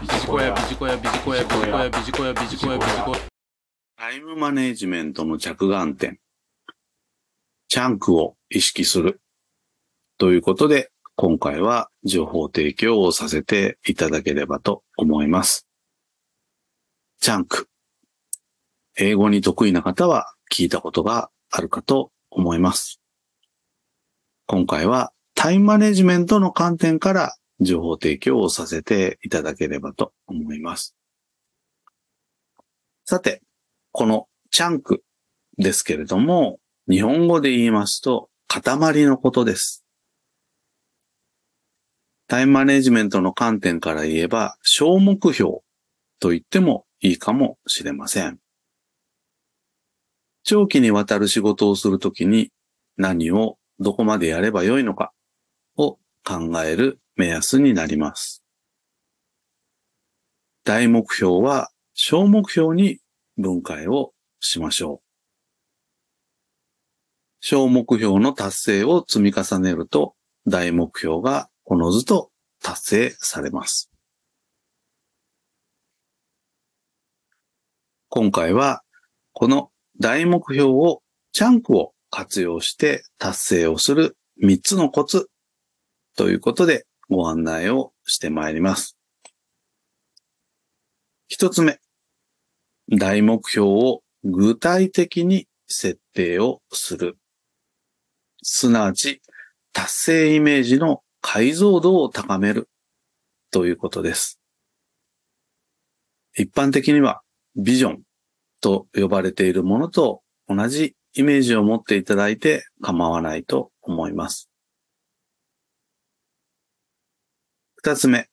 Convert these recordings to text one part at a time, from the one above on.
ビジコヤ、ビジコヤ、ビジコヤ、ビジコヤ、ビジコヤ、ビジコヤ、ビジコ。タイムマネジメントの着眼点。チャンクを意識する。ということで、今回は情報提供をさせていただければと思います。チャンク。英語に得意な方は聞いたことがあるかと思います。今回はタイムマネジメントの観点から情報提供をさせていただければと思います。さて、このチャンクですけれども、日本語で言いますと、塊のことです。タイムマネジメントの観点から言えば、小目標と言ってもいいかもしれません。長期にわたる仕事をするときに何をどこまでやればよいのか考える目安になります。大目標は小目標に分解をしましょう。小目標の達成を積み重ねると大目標がおのずと達成されます。今回はこの大目標をチャンクを活用して達成をする3つのコツということでご案内をしてまいります。一つ目、大目標を具体的に設定をする。すなわち、達成イメージの解像度を高めるということです。一般的にはビジョンと呼ばれているものと同じイメージを持っていただいて構わないと思います。二つ目、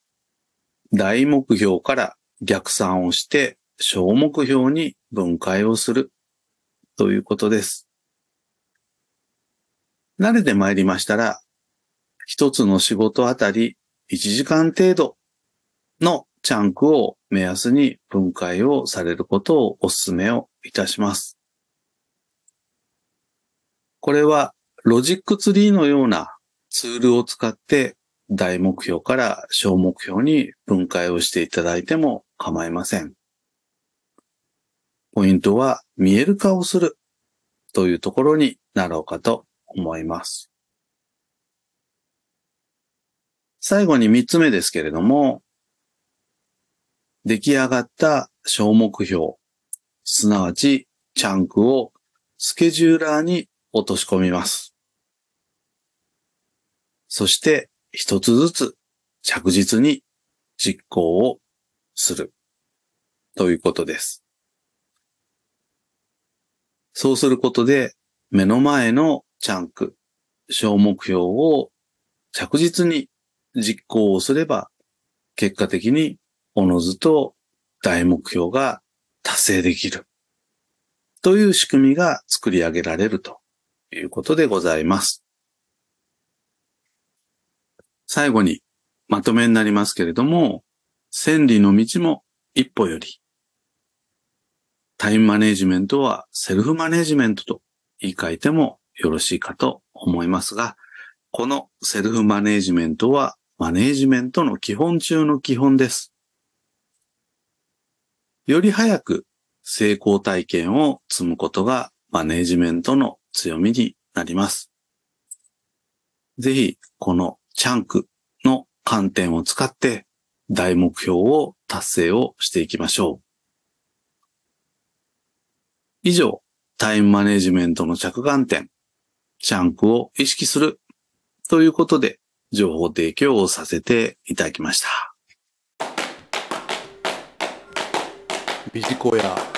大目標から逆算をして小目標に分解をするということです。慣れてまいりましたら、一つの仕事あたり1時間程度のチャンクを目安に分解をされることをお勧めをいたします。これはロジックツリーのようなツールを使って大目標から小目標に分解をしていただいても構いません。ポイントは見える化をするというところになろうかと思います。最後に三つ目ですけれども、出来上がった小目標、すなわちチャンクをスケジューラーに落とし込みます。そして一つずつ着実に実行をするということです。そうすることで目の前のチャンク、小目標を着実に実行をすれば結果的におのずと大目標が達成できるという仕組みが作り上げられるということでございます。最後にまとめになりますけれども、千里の道も一歩より。タイムマネジメントはセルフマネジメントと言い換えてもよろしいかと思いますが、このセルフマネジメントはマネジメントの基本中の基本です。より早く成功体験を積むことがマネジメントの強みになります。ぜひ、このチャンクの観点を使って大目標を達成をしていきましょう。以上、タイムマネジメントの着眼点、チャンクを意識するということで情報提供をさせていただきました。ビジコヤ。